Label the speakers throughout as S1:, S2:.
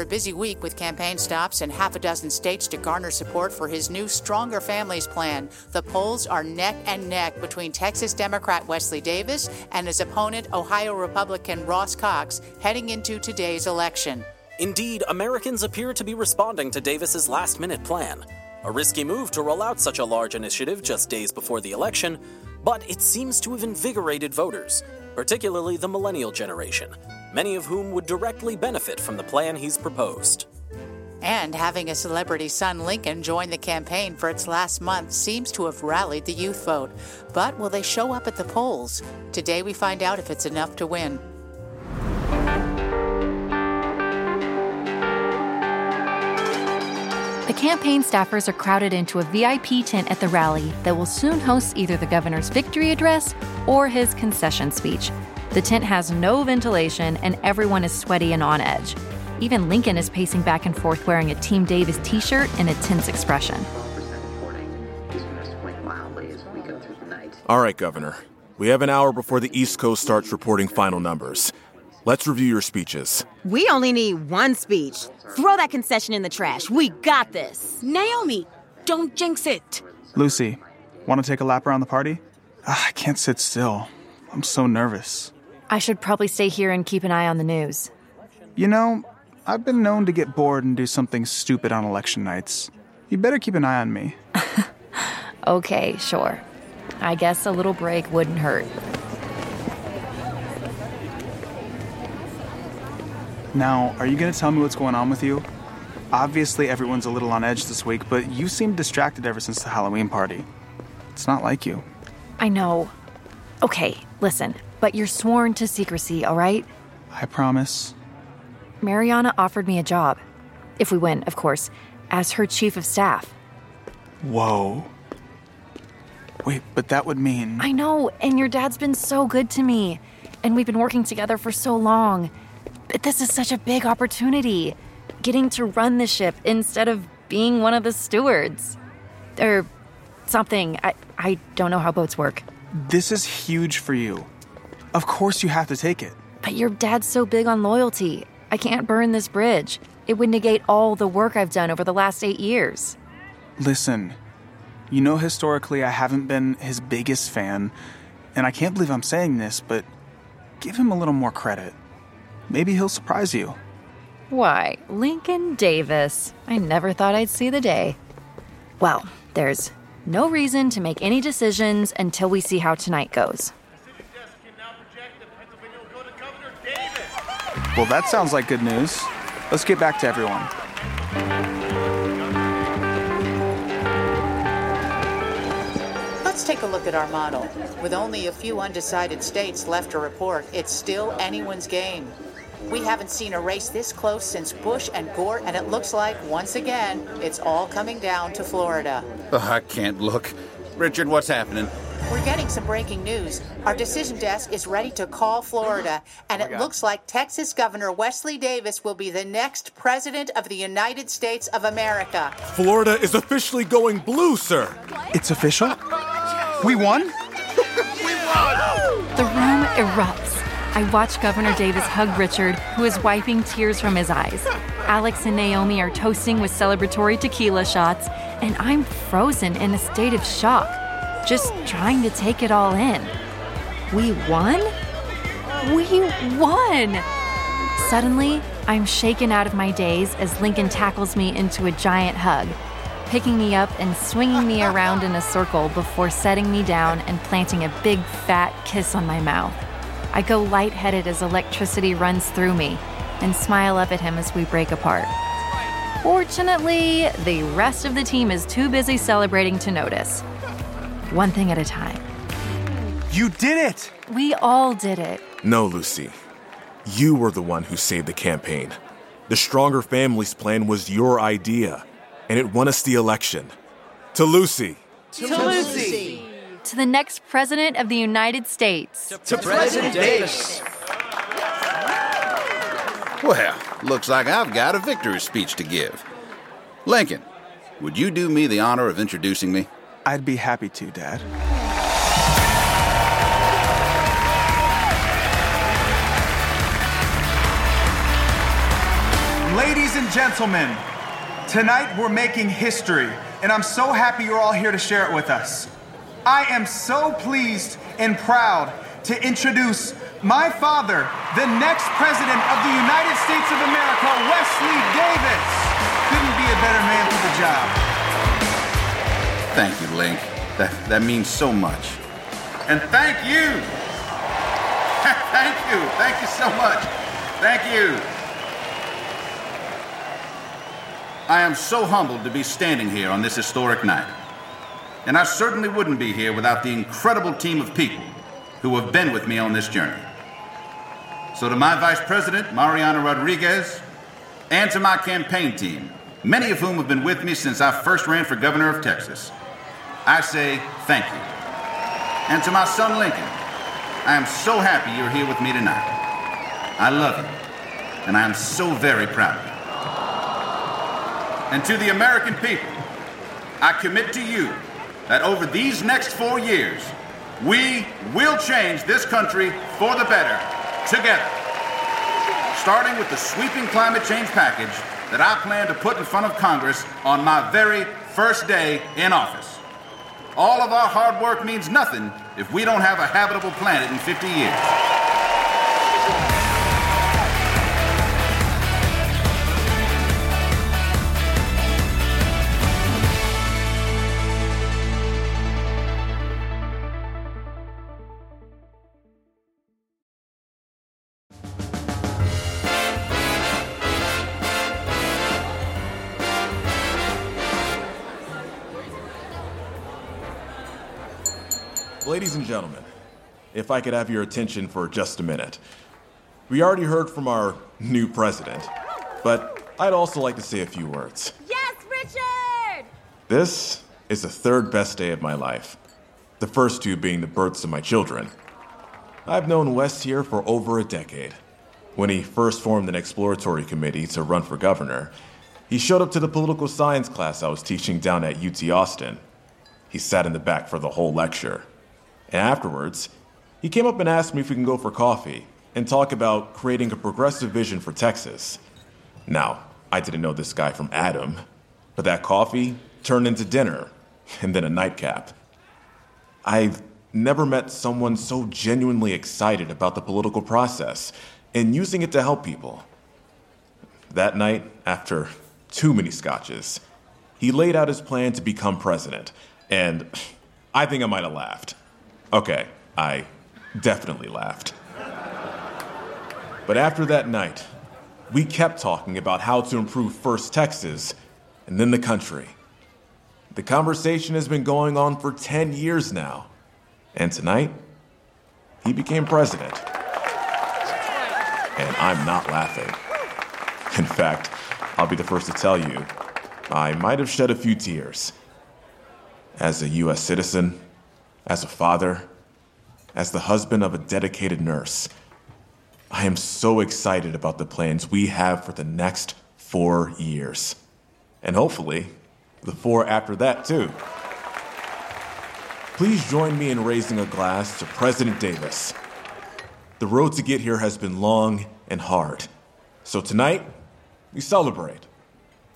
S1: After a busy week with campaign stops in half a dozen states to garner support for his new Stronger Families plan, the polls are neck and neck between Texas Democrat Wesley Davis and his opponent, Ohio Republican Ross Cox, heading into today's election.
S2: Indeed, Americans appear to be responding to Davis's last minute plan. A risky move to roll out such a large initiative just days before the election, but it seems to have invigorated voters, particularly the millennial generation, many of whom would directly benefit from the plan he's proposed.
S1: And having a celebrity son Lincoln join the campaign for its last month seems to have rallied the youth vote. But will they show up at the polls? Today we find out if it's enough to win.
S3: The campaign staffers are crowded into a VIP tent at the rally that will soon host either the governor's victory address or his concession speech. The tent has no ventilation and everyone is sweaty and on edge. Even Lincoln is pacing back and forth wearing a Team Davis t shirt and a tense expression.
S4: All right, Governor. We have an hour before the East Coast starts reporting final numbers. Let's review your speeches.
S5: We only need one speech. Throw that concession in the trash. We got this.
S6: Naomi, don't jinx it.
S7: Lucy, want to take a lap around the party? Ah, I can't sit still. I'm so nervous.
S3: I should probably stay here and keep an eye on the news.
S7: You know, I've been known to get bored and do something stupid on election nights. You better keep an eye on me.
S3: Okay, sure. I guess a little break wouldn't hurt.
S7: Now, are you going to tell me what's going on with you? Obviously, everyone's a little on edge this week, but you seem distracted ever since the Halloween party. It's not like you.
S3: I know. Okay, listen, but you're sworn to secrecy, all right?
S7: I promise.
S3: Mariana offered me a job. If we win, of course, as her chief of staff.
S7: Whoa. Wait, but that would mean.
S3: I know, and your dad's been so good to me. And we've been working together for so long. But this is such a big opportunity. Getting to run the ship instead of being one of the stewards. Or something. I, I don't know how boats work.
S7: This is huge for you. Of course, you have to take it.
S3: But your dad's so big on loyalty. I can't burn this bridge. It would negate all the work I've done over the last eight years.
S7: Listen, you know, historically, I haven't been his biggest fan, and I can't believe I'm saying this, but give him a little more credit. Maybe he'll surprise you.
S3: Why, Lincoln Davis. I never thought I'd see the day. Well, there's no reason to make any decisions until we see how tonight goes.
S7: Well, that sounds like good news. Let's get back to everyone.
S1: Let's take a look at our model. With only a few undecided states left to report, it's still anyone's game. We haven't seen a race this close since Bush and Gore, and it looks like, once again, it's all coming down to Florida.
S8: Oh, I can't look. Richard, what's happening?
S1: We're getting some breaking news. Our decision desk is ready to call Florida, and oh it looks like Texas Governor Wesley Davis will be the next President of the United States of America.
S4: Florida is officially going blue, sir.
S7: It's official? We won? we won?
S3: The room erupts. I watch Governor Davis hug Richard, who is wiping tears from his eyes. Alex and Naomi are toasting with celebratory tequila shots, and I'm frozen in a state of shock, just trying to take it all in. We won? We won! Suddenly, I'm shaken out of my daze as Lincoln tackles me into a giant hug, picking me up and swinging me around in a circle before setting me down and planting a big fat kiss on my mouth. I go lightheaded as electricity runs through me and smile up at him as we break apart. Fortunately, the rest of the team is too busy celebrating to notice. One thing at a time.
S7: You did it!
S3: We all did it.
S4: No, Lucy. You were the one who saved the campaign. The Stronger Families plan was your idea, and it won us the election. To Lucy.
S1: To Lucy.
S3: To the next President of the United States.
S9: To President Davis.
S8: Well, looks like I've got a victory speech to give. Lincoln, would you do me the honor of introducing me?
S7: I'd be happy to, Dad. Ladies and gentlemen, tonight we're making history, and I'm so happy you're all here to share it with us. I am so pleased and proud to introduce my father, the next president of the United States of America, Wesley Davis. Couldn't be a better man for the job.
S8: Thank you, Link. That, that means so much. And thank you. thank you. Thank you so much. Thank you. I am so humbled to be standing here on this historic night. And I certainly wouldn't be here without the incredible team of people who have been with me on this journey. So, to my Vice President, Mariana Rodriguez, and to my campaign team, many of whom have been with me since I first ran for governor of Texas, I say thank you. And to my son Lincoln, I am so happy you're here with me tonight. I love you, and I am so very proud of you. And to the American people, I commit to you that over these next four years, we will change this country for the better together. Starting with the sweeping climate change package that I plan to put in front of Congress on my very first day in office. All of our hard work means nothing if we don't have a habitable planet in 50 years.
S4: Ladies and gentlemen, if I could have your attention for just a minute. We already heard from our new president, but I'd also like to say a few words.
S5: Yes, Richard!
S4: This is the third best day of my life, the first two being the births of my children. I've known Wes here for over a decade. When he first formed an exploratory committee to run for governor, he showed up to the political science class I was teaching down at UT Austin. He sat in the back for the whole lecture. And afterwards, he came up and asked me if we can go for coffee and talk about creating a progressive vision for Texas. Now, I didn't know this guy from Adam, but that coffee turned into dinner and then a nightcap. I've never met someone so genuinely excited about the political process and using it to help people. That night, after too many scotches, he laid out his plan to become president, and I think I might have laughed. Okay, I definitely laughed. But after that night, we kept talking about how to improve first Texas and then the country. The conversation has been going on for 10 years now. And tonight, he became president. And I'm not laughing. In fact, I'll be the first to tell you, I might have shed a few tears. As a U.S. citizen, as a father, as the husband of a dedicated nurse. I am so excited about the plans we have for the next four years. And hopefully, the four after that, too. Please join me in raising a glass to President Davis. The road to get here has been long and hard. So tonight, we celebrate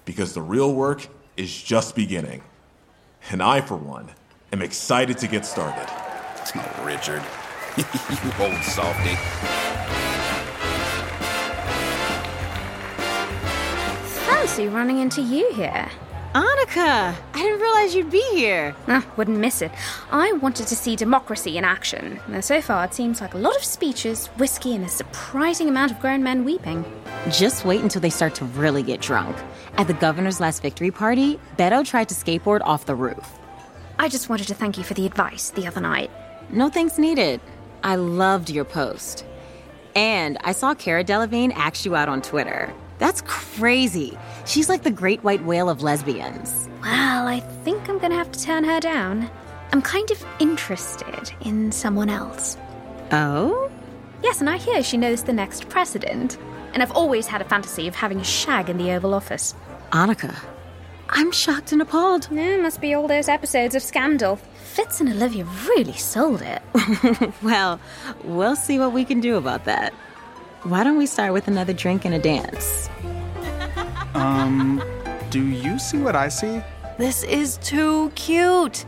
S4: because the real work is just beginning. And I, for one, am excited to get started.
S8: Oh, Richard. you old softy.
S10: Fancy running into you here.
S5: Annika! I didn't realize you'd be here.
S10: Ah, wouldn't miss it. I wanted to see democracy in action. Now, so far, it seems like a lot of speeches, whiskey, and a surprising amount of grown men weeping.
S5: Just wait until they start to really get drunk. At the governor's last victory party, Beto tried to skateboard off the roof.
S10: I just wanted to thank you for the advice the other night.
S5: No thanks needed. I loved your post. And I saw Cara Delevingne ask you out on Twitter. That's crazy. She's like the great white whale of lesbians.
S10: Well, I think I'm gonna have to turn her down. I'm kind of interested in someone else.
S5: Oh?
S10: Yes, and I hear she knows the next president. And I've always had a fantasy of having a shag in the Oval Office.
S5: Annika, I'm shocked and appalled.
S10: Yeah, must be all those episodes of Scandal. Fitz and Olivia really sold it.
S5: well, we'll see what we can do about that. Why don't we start with another drink and a dance?
S7: Um, do you see what I see?
S3: This is too cute.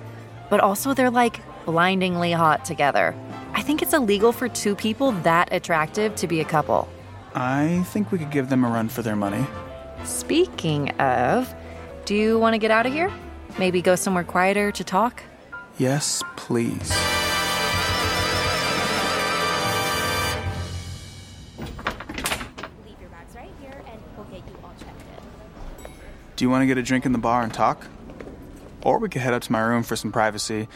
S3: But also, they're like blindingly hot together. I think it's illegal for two people that attractive to be a couple.
S7: I think we could give them a run for their money.
S3: Speaking of, do you want to get out of here? Maybe go somewhere quieter to talk?
S7: Yes, please.
S10: Leave your bags right here and we'll get you all checked in.
S7: Do you want to get a drink in the bar and talk? Or we could head up to my room for some privacy.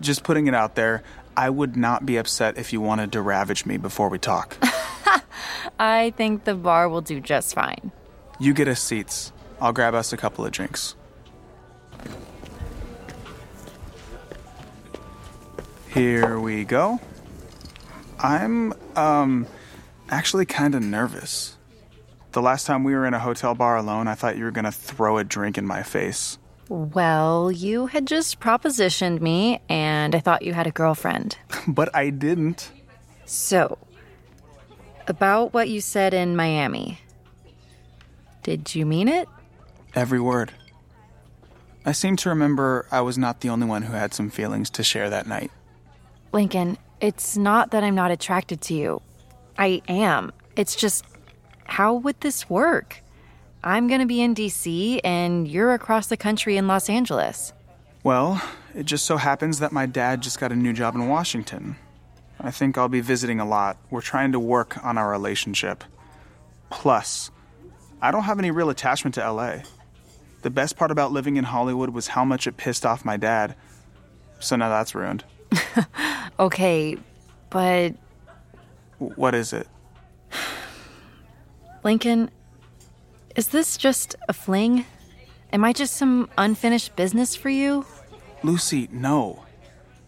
S7: Just putting it out there, I would not be upset if you wanted to ravage me before we talk.
S3: I think the bar will do just fine.
S7: you get us seats. I'll grab us a couple of drinks. Here we go. I'm, um, actually kind of nervous. The last time we were in a hotel bar alone, I thought you were going to throw a drink in my face.
S3: Well, you had just propositioned me, and I thought you had a girlfriend.
S7: But I didn't.
S3: So, about what you said in Miami. Did you mean it?
S7: Every word. I seem to remember I was not the only one who had some feelings to share that night.
S3: Lincoln, it's not that I'm not attracted to you. I am. It's just, how would this work? I'm gonna be in DC and you're across the country in Los Angeles.
S7: Well, it just so happens that my dad just got a new job in Washington. I think I'll be visiting a lot. We're trying to work on our relationship. Plus, I don't have any real attachment to LA. The best part about living in Hollywood was how much it pissed off my dad. So now that's ruined.
S3: Okay, but
S7: What is it?
S3: Lincoln, is this just a fling? Am I just some unfinished business for you?
S7: Lucy, no.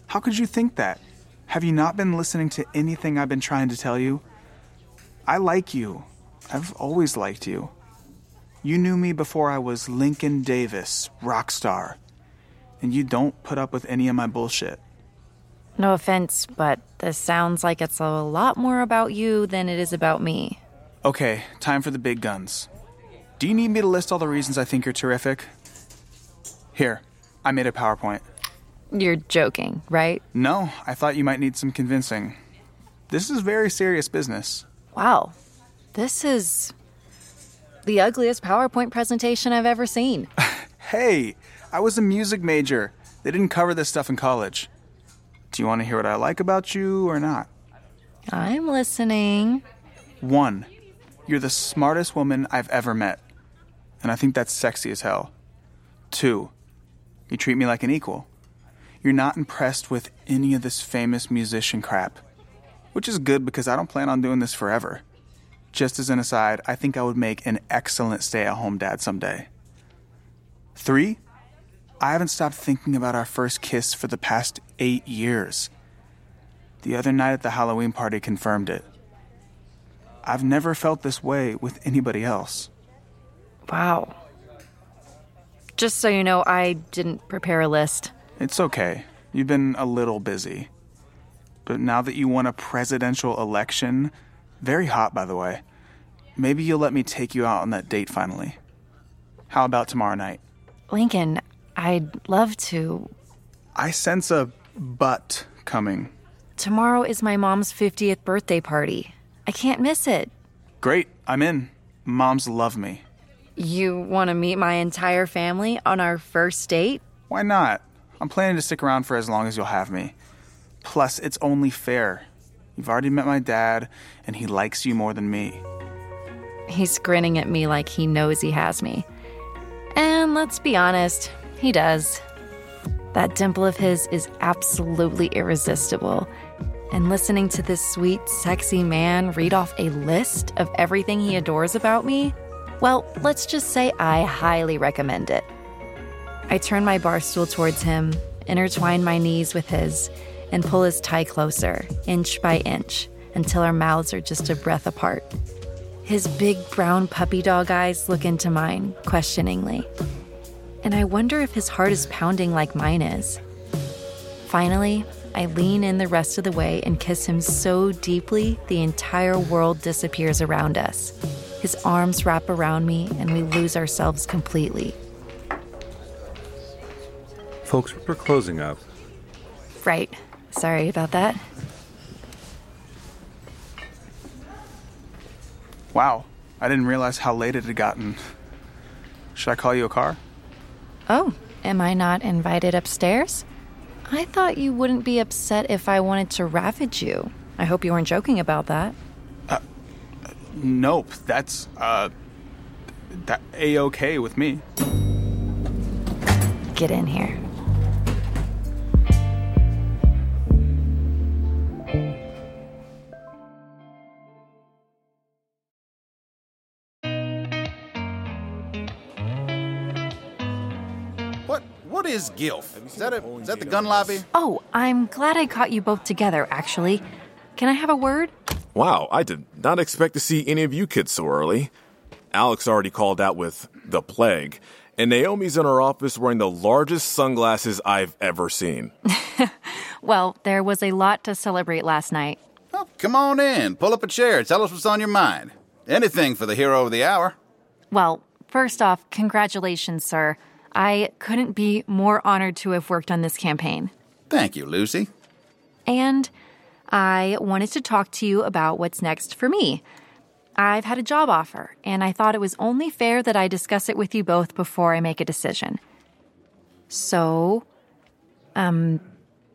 S7: How could you think that? Have you not been listening to anything I've been trying to tell you? I like you. I've always liked you. You knew me before I was Lincoln Davis, rock star. And you don't put up with any of my bullshit.
S3: No offense, but this sounds like it's a lot more about you than it is about me.
S7: Okay, time for the big guns. Do you need me to list all the reasons I think you're terrific? Here, I made a PowerPoint.
S3: You're joking, right?
S7: No, I thought you might need some convincing. This is very serious business.
S3: Wow. This is the ugliest PowerPoint presentation I've ever seen.
S7: Hey, I was a music major. They didn't cover this stuff in college. Do you want to hear what I like about you or not?
S3: I'm listening.
S7: One, you're the smartest woman I've ever met. And I think that's sexy as hell. Two, you treat me like an equal. You're not impressed with any of this famous musician crap. Which is good because I don't plan on doing this forever. Just as an aside, I think I would make an excellent stay at home dad someday. Three, I haven't stopped thinking about our first kiss for the past eight years. The other night at the Halloween party confirmed it. I've never felt this way with anybody else.
S3: Wow. Just so you know, I didn't prepare a list.
S7: It's okay. You've been a little busy. But now that you won a presidential election, very hot by the way, maybe you'll let me take you out on that date finally. How about tomorrow night?
S3: Lincoln, I'd love to.
S7: I sense a but coming.
S3: Tomorrow is my mom's 50th birthday party. I can't miss it.
S7: Great, I'm in. Moms love me.
S3: You want to meet my entire family on our first date?
S7: Why not? I'm planning to stick around for as long as you'll have me. Plus, it's only fair. You've already met my dad, and he likes you more than me.
S3: He's grinning at me like he knows he has me. And let's be honest, he does. That dimple of his is absolutely irresistible. And listening to this sweet, sexy man read off a list of everything he adores about me, well, let's just say I highly recommend it. I turn my bar stool towards him, intertwine my knees with his, and pull his tie closer, inch by inch, until our mouths are just a breath apart. His big brown puppy dog eyes look into mine, questioningly. And I wonder if his heart is pounding like mine is. Finally, I lean in the rest of the way and kiss him so deeply the entire world disappears around us. His arms wrap around me, and we lose ourselves completely.
S11: Folks, we're closing up.
S3: Right. Sorry about that.
S7: Wow, I didn't realize how late it had gotten. Should I call you a car?
S3: Oh, am I not invited upstairs? I thought you wouldn't be upset if I wanted to ravage you. I hope you weren't joking about that.
S7: Uh, nope, that's, uh, that A-okay with me.
S3: Get in here.
S8: Is GILF? Is that a is that the gun lobby?
S3: Oh, I'm glad I caught you both together, actually. Can I have a word?
S4: Wow, I did not expect to see any of you kids so early. Alex already called out with the plague, and Naomi's in her office wearing the largest sunglasses I've ever seen.
S3: well, there was a lot to celebrate last night.
S8: Oh, come on in. Pull up a chair. Tell us what's on your mind. Anything for the hero of the hour.
S3: Well, first off, congratulations, sir. I couldn't be more honored to have worked on this campaign.
S8: Thank you, Lucy.
S3: And I wanted to talk to you about what's next for me. I've had a job offer, and I thought it was only fair that I discuss it with you both before I make a decision. So, um,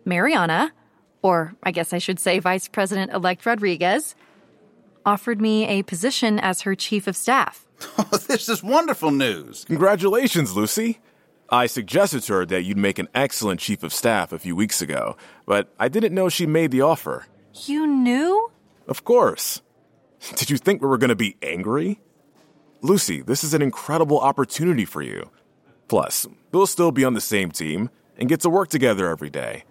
S3: Mariana, or I guess I should say Vice President elect Rodriguez, offered me a position as her chief of staff.
S8: Oh, this is wonderful news.
S4: Congratulations, Lucy. I suggested to her that you'd make an excellent chief of staff a few weeks ago, but I didn't know she made the offer.
S3: You knew?
S4: Of course. Did you think we were going to be angry? Lucy, this is an incredible opportunity for you. Plus, we'll still be on the same team and get to work together every day.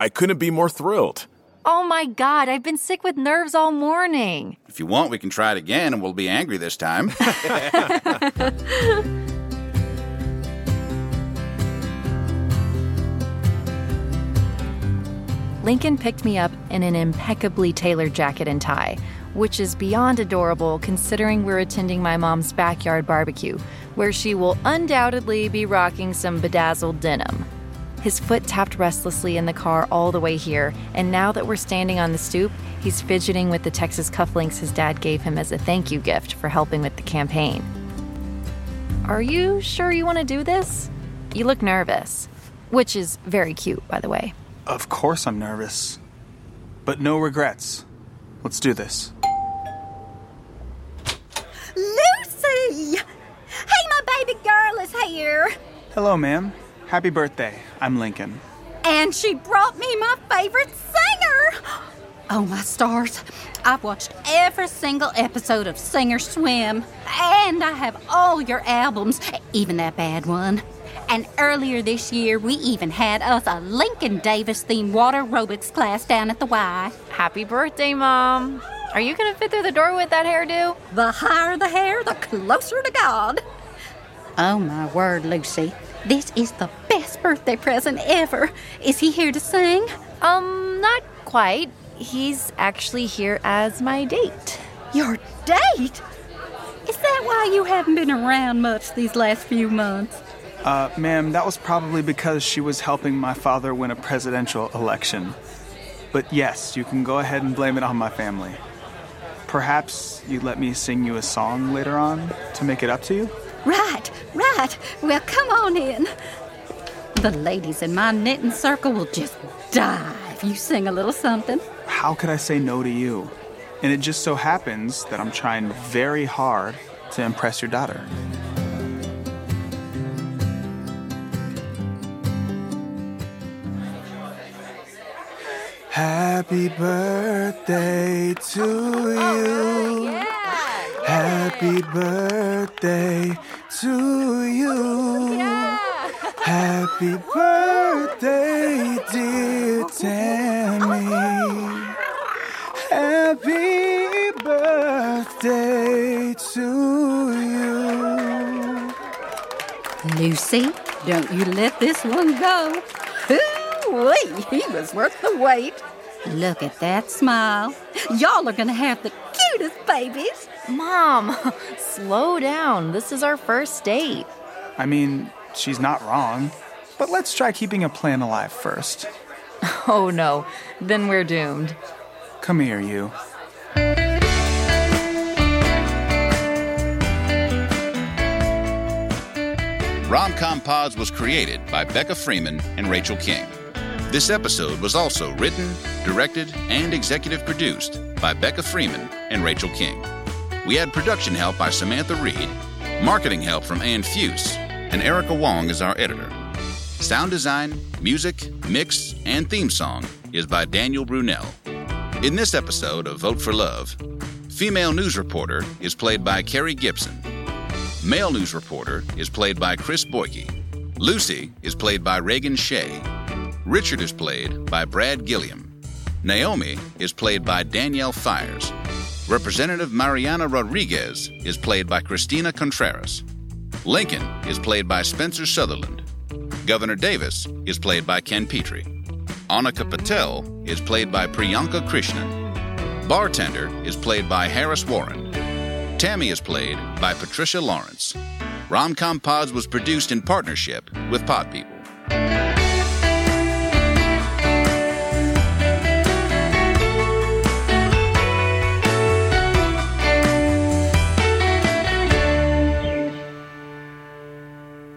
S4: I couldn't be more thrilled.
S3: Oh my god, I've been sick with nerves all morning.
S8: If you want, we can try it again and we'll be angry this time.
S3: Lincoln picked me up in an impeccably tailored jacket and tie, which is beyond adorable considering we're attending my mom's backyard barbecue, where she will undoubtedly be rocking some bedazzled denim. His foot tapped restlessly in the car all the way here, and now that we're standing on the stoop, he's fidgeting with the Texas cufflinks his dad gave him as a thank you gift for helping with the campaign. Are you sure you want to do this? You look nervous, which is very cute, by the way.
S7: Of course I'm nervous. But no regrets. Let's do this.
S12: Lucy! Hey, my baby girl is here.
S7: Hello, ma'am. Happy birthday. I'm Lincoln.
S12: And she brought me my favorite singer. Oh, my stars. I've watched every single episode of Singer Swim, and I have all your albums, even that bad one. And earlier this year, we even had us a Lincoln Davis themed water aerobics class down at the Y.
S3: Happy birthday, Mom. Are you going to fit through the door with that hairdo?
S12: The higher the hair, the closer to God. Oh, my word, Lucy. This is the best birthday present ever. Is he here to sing?
S3: Um, not quite. He's actually here as my date.
S12: Your date? Is that why you haven't been around much these last few months?
S7: Uh, ma'am, that was probably because she was helping my father win a presidential election. But yes, you can go ahead and blame it on my family. Perhaps you'd let me sing you a song later on to make it up to you?
S12: Right, right. Well, come on in. The ladies in my knitting circle will just die if you sing a little something.
S7: How could I say no to you? And it just so happens that I'm trying very hard to impress your daughter. Happy birthday to you. Yeah. Happy birthday to you. Yeah. Happy birthday, dear Tammy. Happy birthday to you.
S12: Lucy, don't you let this one go. Ooh-wee, he was worth the wait. Look at that smile. Y'all are gonna have the cutest babies.
S3: Mom, slow down. This is our first date.
S7: I mean, she's not wrong. But let's try keeping a plan alive first.
S3: Oh no, then we're doomed.
S7: Come here, you.
S8: Romcom Pods was created by Becca Freeman and Rachel King. This episode was also written, directed, and executive produced by Becca Freeman and Rachel King. We had production help by Samantha Reed, marketing help from Ann Fuse, and Erica Wong is our editor. Sound design, music, mix, and theme song is by Daniel Brunel. In this episode of Vote for Love, female news reporter is played by Carrie Gibson. Male news reporter is played by Chris Boyke. Lucy is played by Reagan Shea. Richard is played by Brad Gilliam. Naomi is played by Danielle Fires. Representative Mariana Rodriguez is played by Christina Contreras. Lincoln is played by Spencer Sutherland. Governor Davis is played by Ken Petrie. Annika Patel is played by Priyanka Krishnan. Bartender is played by Harris Warren. Tammy is played by Patricia Lawrence. Romcom Pods was produced in partnership with Pod People.